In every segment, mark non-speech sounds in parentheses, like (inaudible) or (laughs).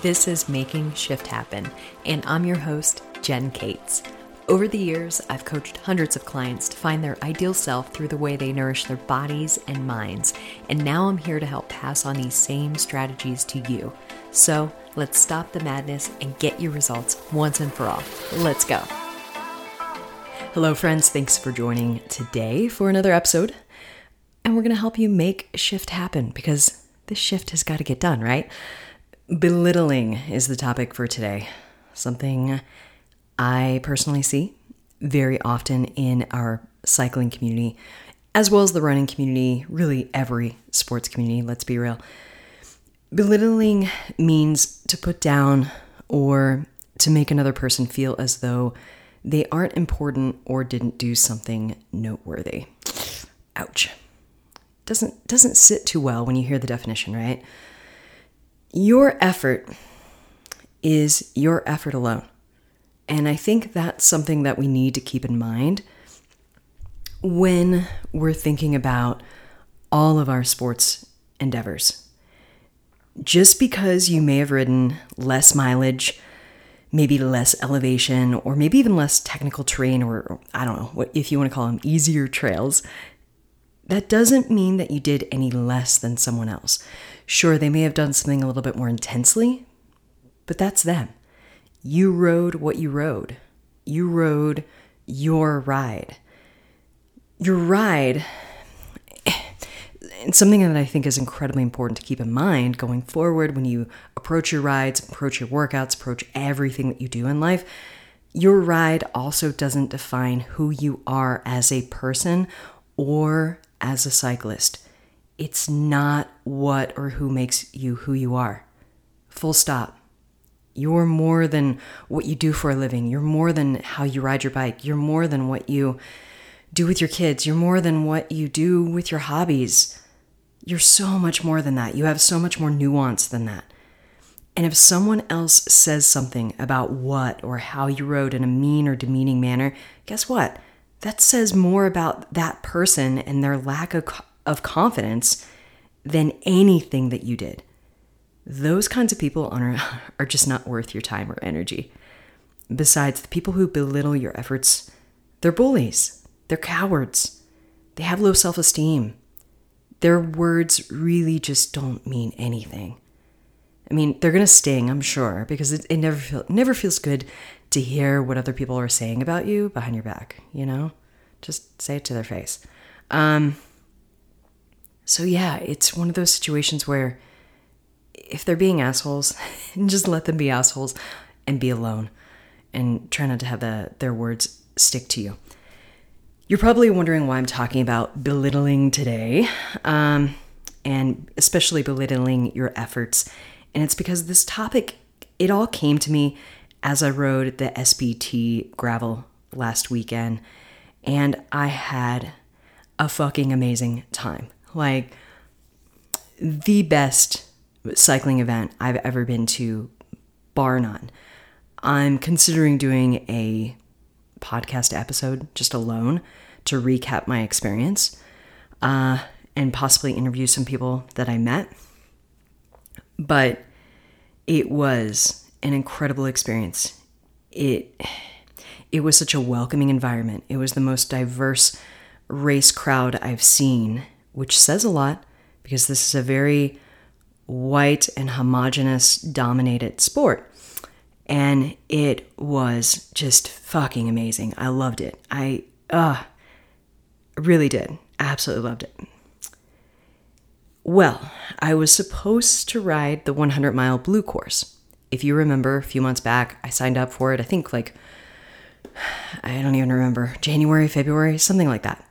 This is Making Shift Happen, and I'm your host, Jen Cates. Over the years, I've coached hundreds of clients to find their ideal self through the way they nourish their bodies and minds, and now I'm here to help pass on these same strategies to you. So let's stop the madness and get your results once and for all. Let's go. Hello, friends. Thanks for joining today for another episode. And we're going to help you make shift happen because this shift has got to get done, right? Belittling is the topic for today. Something I personally see very often in our cycling community, as well as the running community, really every sports community, let's be real. Belittling means to put down or to make another person feel as though they aren't important or didn't do something noteworthy. Ouch. Doesn't doesn't sit too well when you hear the definition, right? Your effort is your effort alone. And I think that's something that we need to keep in mind when we're thinking about all of our sports endeavors. Just because you may have ridden less mileage, maybe less elevation, or maybe even less technical terrain, or, I don't know what if you want to call them easier trails, that doesn't mean that you did any less than someone else. Sure, they may have done something a little bit more intensely, but that's them. You rode what you rode. You rode your ride. Your ride, and something that I think is incredibly important to keep in mind going forward when you approach your rides, approach your workouts, approach everything that you do in life. Your ride also doesn't define who you are as a person or as a cyclist. It's not what or who makes you who you are. Full stop. You're more than what you do for a living. You're more than how you ride your bike. You're more than what you do with your kids. You're more than what you do with your hobbies. You're so much more than that. You have so much more nuance than that. And if someone else says something about what or how you rode in a mean or demeaning manner, guess what? That says more about that person and their lack of of confidence than anything that you did. Those kinds of people are, (laughs) are just not worth your time or energy. Besides, the people who belittle your efforts, they're bullies, they're cowards, they have low self esteem. Their words really just don't mean anything. I mean, they're gonna sting, I'm sure, because it, it never feel, never feels good to hear what other people are saying about you behind your back. You know, just say it to their face. Um, so, yeah, it's one of those situations where if they're being assholes, (laughs) just let them be assholes and be alone and try not to have the, their words stick to you. You're probably wondering why I'm talking about belittling today, um, and especially belittling your efforts. And it's because this topic, it all came to me as I rode the SBT gravel last weekend, and I had a fucking amazing time. Like the best cycling event I've ever been to, bar none. I'm considering doing a podcast episode just alone to recap my experience uh, and possibly interview some people that I met. But it was an incredible experience. It it was such a welcoming environment. It was the most diverse race crowd I've seen which says a lot because this is a very white and homogenous dominated sport. And it was just fucking amazing. I loved it. I uh really did. Absolutely loved it. Well, I was supposed to ride the 100 mile blue course. If you remember, a few months back, I signed up for it. I think like, I don't even remember, January, February, something like that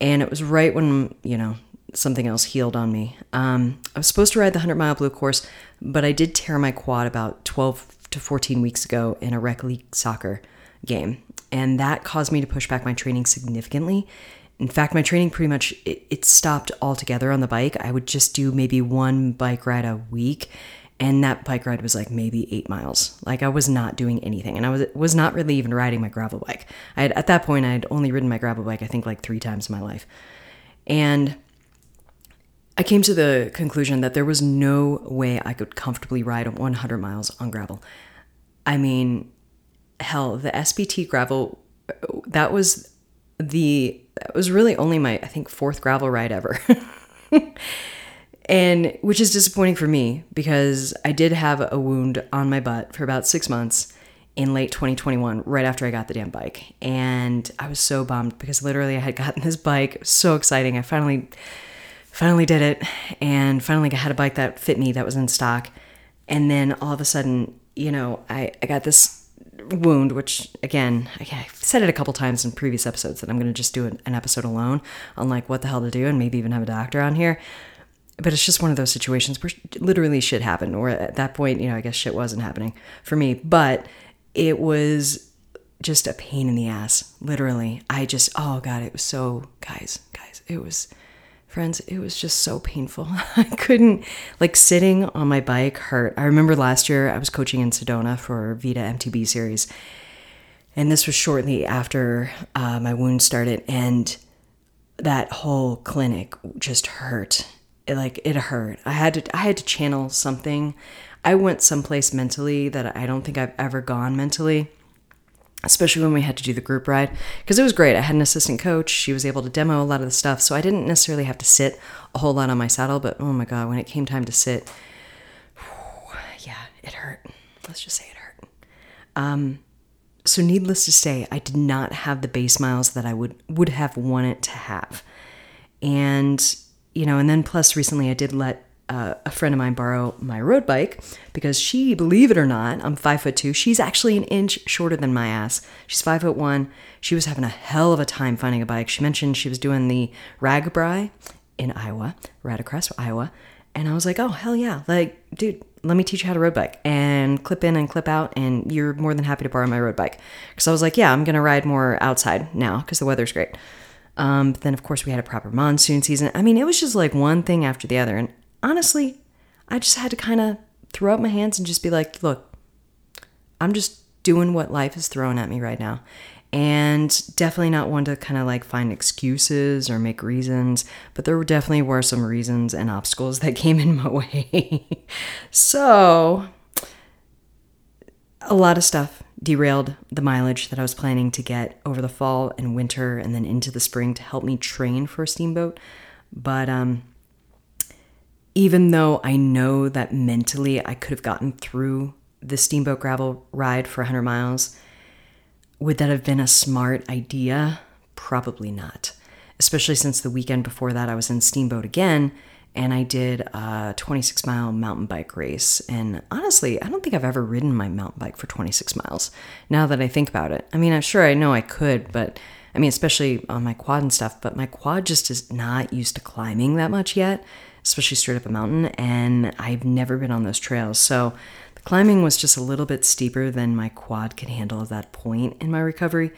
and it was right when you know something else healed on me. Um, I was supposed to ride the 100 mile blue course, but I did tear my quad about 12 to 14 weeks ago in a rec league soccer game, and that caused me to push back my training significantly. In fact, my training pretty much it, it stopped altogether on the bike. I would just do maybe one bike ride a week, and that bike ride was like maybe eight miles. Like I was not doing anything, and I was was not really even riding my gravel bike. I had, at that point I had only ridden my gravel bike I think like three times in my life, and I came to the conclusion that there was no way I could comfortably ride 100 miles on gravel. I mean, hell, the SBT gravel, uh, that was the, that was really only my, I think, fourth gravel ride ever. (laughs) and which is disappointing for me because I did have a wound on my butt for about six months in late 2021, right after I got the damn bike. And I was so bummed because literally I had gotten this bike. so exciting. I finally finally did it and finally I had a bike that fit me that was in stock. And then all of a sudden, you know, I, I got this wound, which again, I've said it a couple times in previous episodes that I'm going to just do an, an episode alone on like what the hell to do and maybe even have a doctor on here. But it's just one of those situations where literally shit happened, or at that point, you know, I guess shit wasn't happening for me. But it was just a pain in the ass, literally. I just, oh God, it was so, guys, guys, it was Friends, it was just so painful. (laughs) I couldn't, like, sitting on my bike hurt. I remember last year I was coaching in Sedona for Vida MTB series, and this was shortly after uh, my wound started, and that whole clinic just hurt. It, like it hurt. I had to I had to channel something. I went someplace mentally that I don't think I've ever gone mentally especially when we had to do the group ride because it was great. I had an assistant coach. She was able to demo a lot of the stuff. So I didn't necessarily have to sit a whole lot on my saddle, but oh my God, when it came time to sit, whew, yeah, it hurt. Let's just say it hurt. Um, so needless to say, I did not have the base miles that I would would have wanted to have. And you know, and then plus recently I did let uh, a friend of mine borrow my road bike because she, believe it or not, I'm five foot two. She's actually an inch shorter than my ass. She's five foot one. She was having a hell of a time finding a bike. She mentioned she was doing the RAGBRAI in Iowa, right across Iowa. And I was like, oh, hell yeah. Like, dude, let me teach you how to road bike and clip in and clip out. And you're more than happy to borrow my road bike. Because I was like, yeah, I'm going to ride more outside now because the weather's great. Um, but then, of course, we had a proper monsoon season. I mean, it was just like one thing after the other. And honestly, I just had to kind of throw up my hands and just be like, look, I'm just doing what life is throwing at me right now. And definitely not one to kind of like find excuses or make reasons, but there definitely were some reasons and obstacles (laughs) that came in my way. so, a lot of stuff derailed the mileage that I was planning to get over the fall and winter and then into the spring to help me train for a steamboat. But um, even though I know that mentally I could have gotten through the steamboat gravel ride for 100 miles, would that have been a smart idea? Probably not. Especially since the weekend before that I was in Steamboat again and I did a 26 mile mountain bike race. And honestly, I don't think I've ever ridden my mountain bike for 26 miles now that I think about it. I mean, I'm sure I know I could, but I mean, especially on my quad and stuff, but my quad just is not used to climbing that much yet especially straight up a mountain, and I've never been on those trails. So the climbing was just a little bit steeper than my quad could handle at that point in my recovery.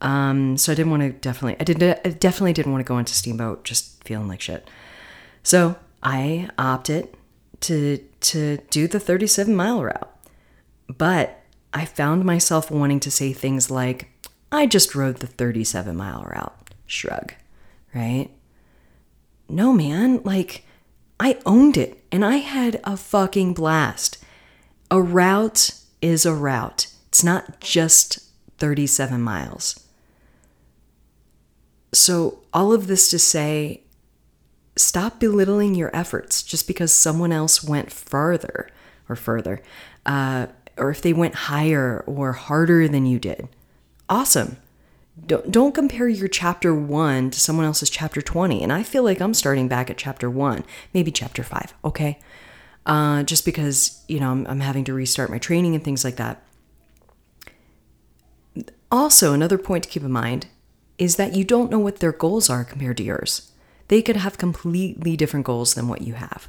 Um, so I didn't want to definitely, I did, I definitely didn't want to go into Steamboat just feeling like shit. So I opted to to do the 37 mile route, but I found myself wanting to say things like, "I just rode the 37 mile route." Shrug, right? No, man, like I owned it and I had a fucking blast. A route is a route, it's not just 37 miles. So, all of this to say, stop belittling your efforts just because someone else went farther or further, uh, or if they went higher or harder than you did. Awesome don't, don't compare your chapter 1 to someone else's chapter 20 and i feel like i'm starting back at chapter 1 maybe chapter 5 okay? Uh, just because you know I'm, I'm having to restart my training and things like that. Also another point to keep in mind is that you don't know what their goals are compared to yours. They could have completely different goals than what you have.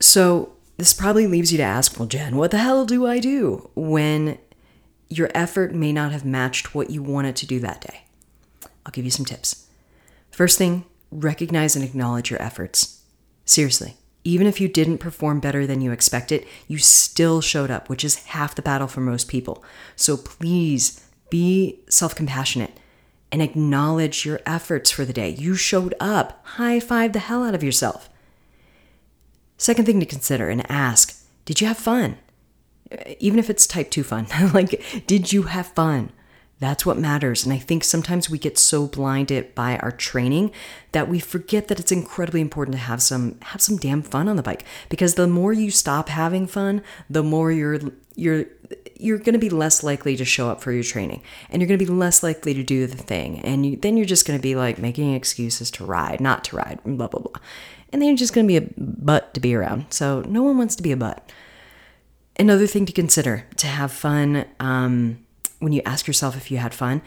So this probably leaves you to ask well jen what the hell do i do when your effort may not have matched what you wanted to do that day. I'll give you some tips. First thing, recognize and acknowledge your efforts. Seriously, even if you didn't perform better than you expected, you still showed up, which is half the battle for most people. So please be self compassionate and acknowledge your efforts for the day. You showed up. High five the hell out of yourself. Second thing to consider and ask Did you have fun? Even if it's type 2 fun, (laughs) like, did you have fun? That's what matters. And I think sometimes we get so blinded by our training that we forget that it's incredibly important to have some have some damn fun on the bike because the more you stop having fun, the more you're you're you're going to be less likely to show up for your training and you're going to be less likely to do the thing and you, then you're just going to be like making excuses to ride, not to ride, blah blah blah. And then you're just going to be a butt to be around. So no one wants to be a butt. Another thing to consider to have fun um, when you ask yourself if you had fun,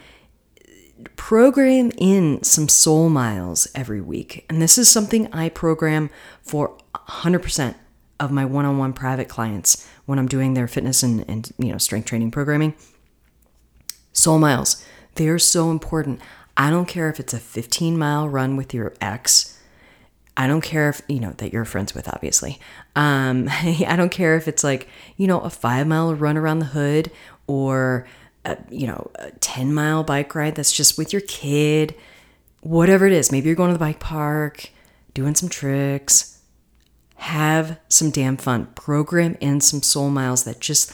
program in some soul miles every week. And this is something I program for 100% of my one-on-one private clients when I'm doing their fitness and, and you know strength training programming. Soul miles, they're so important. I don't care if it's a 15 mile run with your ex. I don't care if, you know, that you're friends with, obviously. Um, (laughs) I don't care if it's like, you know, a five mile run around the hood or a, you know, a 10 mile bike ride that's just with your kid, whatever it is. Maybe you're going to the bike park, doing some tricks. Have some damn fun. Program in some soul miles that just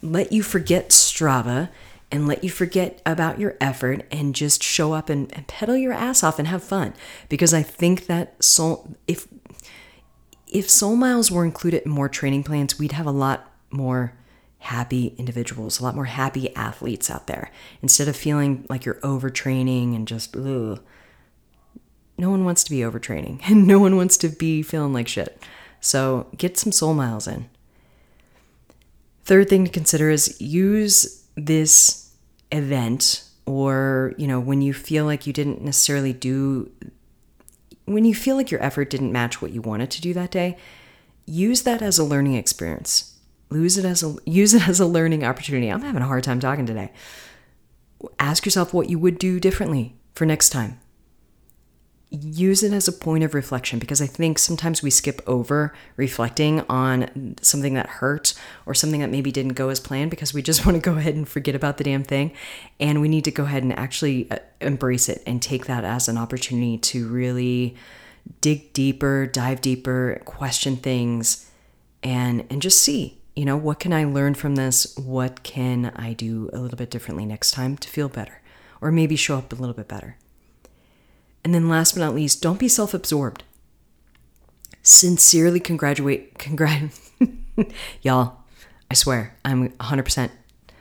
let you forget Strava and let you forget about your effort and just show up and, and pedal your ass off and have fun. Because I think that soul, if if soul miles were included in more training plans, we'd have a lot more happy individuals, a lot more happy athletes out there. Instead of feeling like you're overtraining and just, ugh. No one wants to be overtraining and (laughs) no one wants to be feeling like shit. So get some soul miles in. Third thing to consider is use this event or, you know, when you feel like you didn't necessarily do, when you feel like your effort didn't match what you wanted to do that day, use that as a learning experience Use it as a (laughs) use it as a learning opportunity. I'm having a hard time talking today. Ask yourself what you would do differently for next time. Use it as a point of reflection because I think sometimes we skip over reflecting on something that hurt or something that maybe didn't go as planned because we just (laughs) want to go ahead and forget about the damn thing. And we need to go ahead and actually uh, embrace it and take that as an opportunity to really dig deeper, dive deeper, question things, and and just see you know, what can I learn from this? What can I do a little bit differently next time to feel better? Or maybe show up a little bit better. And then last but not least, don't be self absorbed. Sincerely congratulate, congrat, (laughs) y'all. I swear, I'm 100%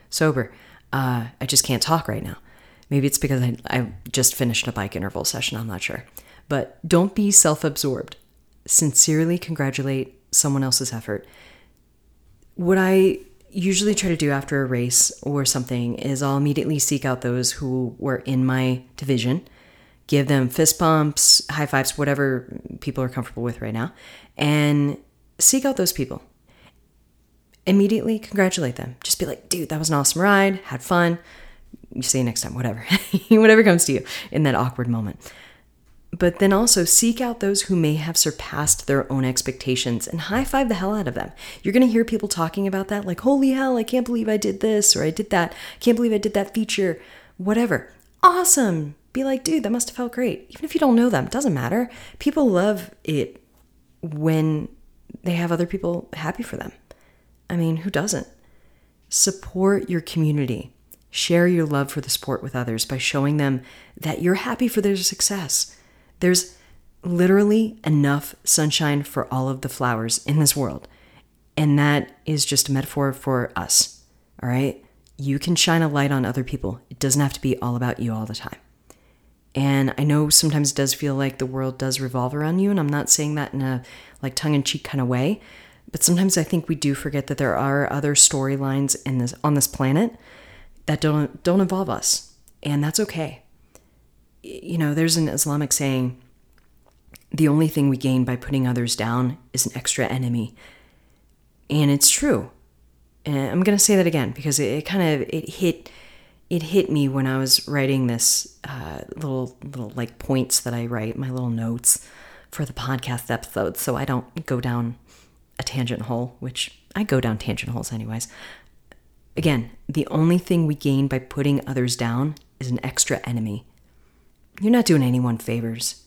sober. Uh, I just can't talk right now. Maybe it's because I, I just finished a bike interval session. I'm not sure. But don't be self absorbed. Sincerely congratulate someone else's effort what I usually try to do after a race or something is I'll immediately seek out those who were in my division, give them fist bumps, high fives, whatever people are comfortable with right now, and seek out those people. Immediately congratulate them. Just be like, dude, that was an awesome ride, had fun. You see you next time, whatever. (laughs) whatever comes to you in that awkward moment but then also seek out those who may have surpassed their own expectations and high five the hell out of them. You're to hear people talking about that, like, holy hell, I can't believe I did this, or I did that, can't believe I did that feature, whatever. Awesome. Be like, dude, that must have felt great. Even if you don't know them, doesn't matter. People love it when they have other people happy for them. I mean, who doesn't? Support your community. Share your love for the sport with others by showing them that you're happy for their success there's literally enough sunshine for all of the flowers in this world. And that is just a metaphor for us. All right? You can shine a light on other people. It doesn't have to be all about you all the time. And I know sometimes it does feel like the world does revolve around you, and I'm not saying that in a like tongue-in-cheek kind of way, but sometimes I think we do forget that there are other storylines in this on this planet that don't don't involve us, and that's okay you know, there's an Islamic saying the only thing we gain by putting others down is an extra enemy. And it's true. And I'm going to say that again because it, it, kind of it hit it hit me when I was writing this uh, little little like points that I write, my little notes for the podcast episodes so I don't go down a tangent hole, which I go down tangent holes anyways. Again, the only thing we gain by putting others down is an extra enemy. you're not doing anyone favors.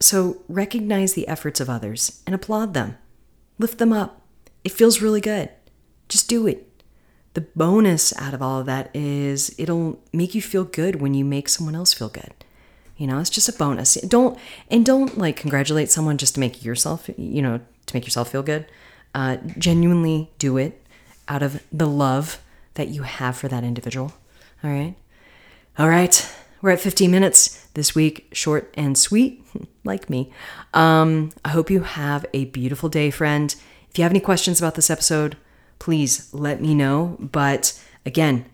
So recognize the efforts of others and applaud them. Lift them up. It feels really good. Just do it. The bonus out of all of that is it'll make you feel good when you make someone else feel good. You know, it's just a bonus. Don't and don't like congratulate someone just to make yourself, you know, to make yourself feel good. Uh, genuinely do it out of the love that you have for that individual. All right. All right. We're at 15 minutes this week, short and sweet, (laughs) like me. Um, I hope you have a beautiful day, friend. If you have any questions about this episode, please let me know. But again,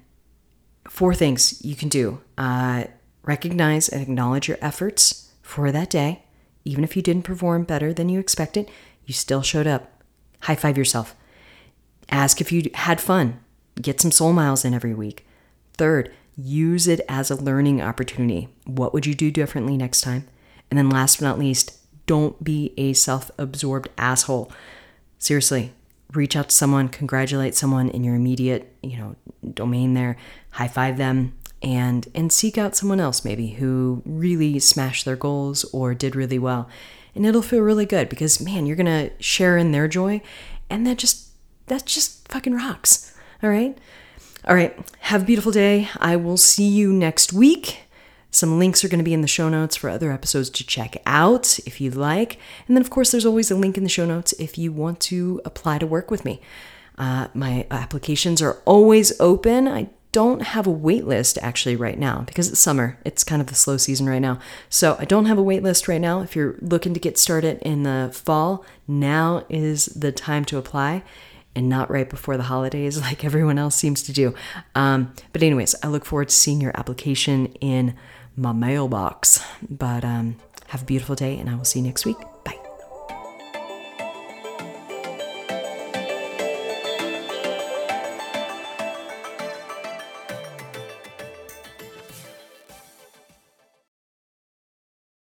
four things you can do uh, recognize and acknowledge your efforts for that day. Even if you didn't perform better than you expected, you still showed up. High five yourself. Ask if you had fun. Get some soul miles in every week. Third, use it as a learning opportunity. What would you do differently next time? And then last but not least, don't be a self absorbed asshole. Seriously, reach out to someone, congratulate someone in your immediate, you know, domain there, high five them, and and seek out someone else maybe who really smashed their goals or did really well. And it'll feel really good because man, you're gonna share in their joy, and that just that just fucking rocks. All right. All right. Have a beautiful day. I will see you next week. Some links are going to be in the show notes for other episodes to check out if you'd like. And then, of course, there's always a link in the show notes if you want to apply to work with me. Uh, my applications are always open. I don't have a wait list actually right now because it's summer. It's kind of the slow season right now. So I don't have a wait list right now. If you're looking to get started in the fall, now is the time to apply and not right before the holidays (laughs) like everyone else seems to do. Um, but, anyways, I look forward to seeing your application in my mailbox. But um, have a beautiful day, and I will see you next week. Bye.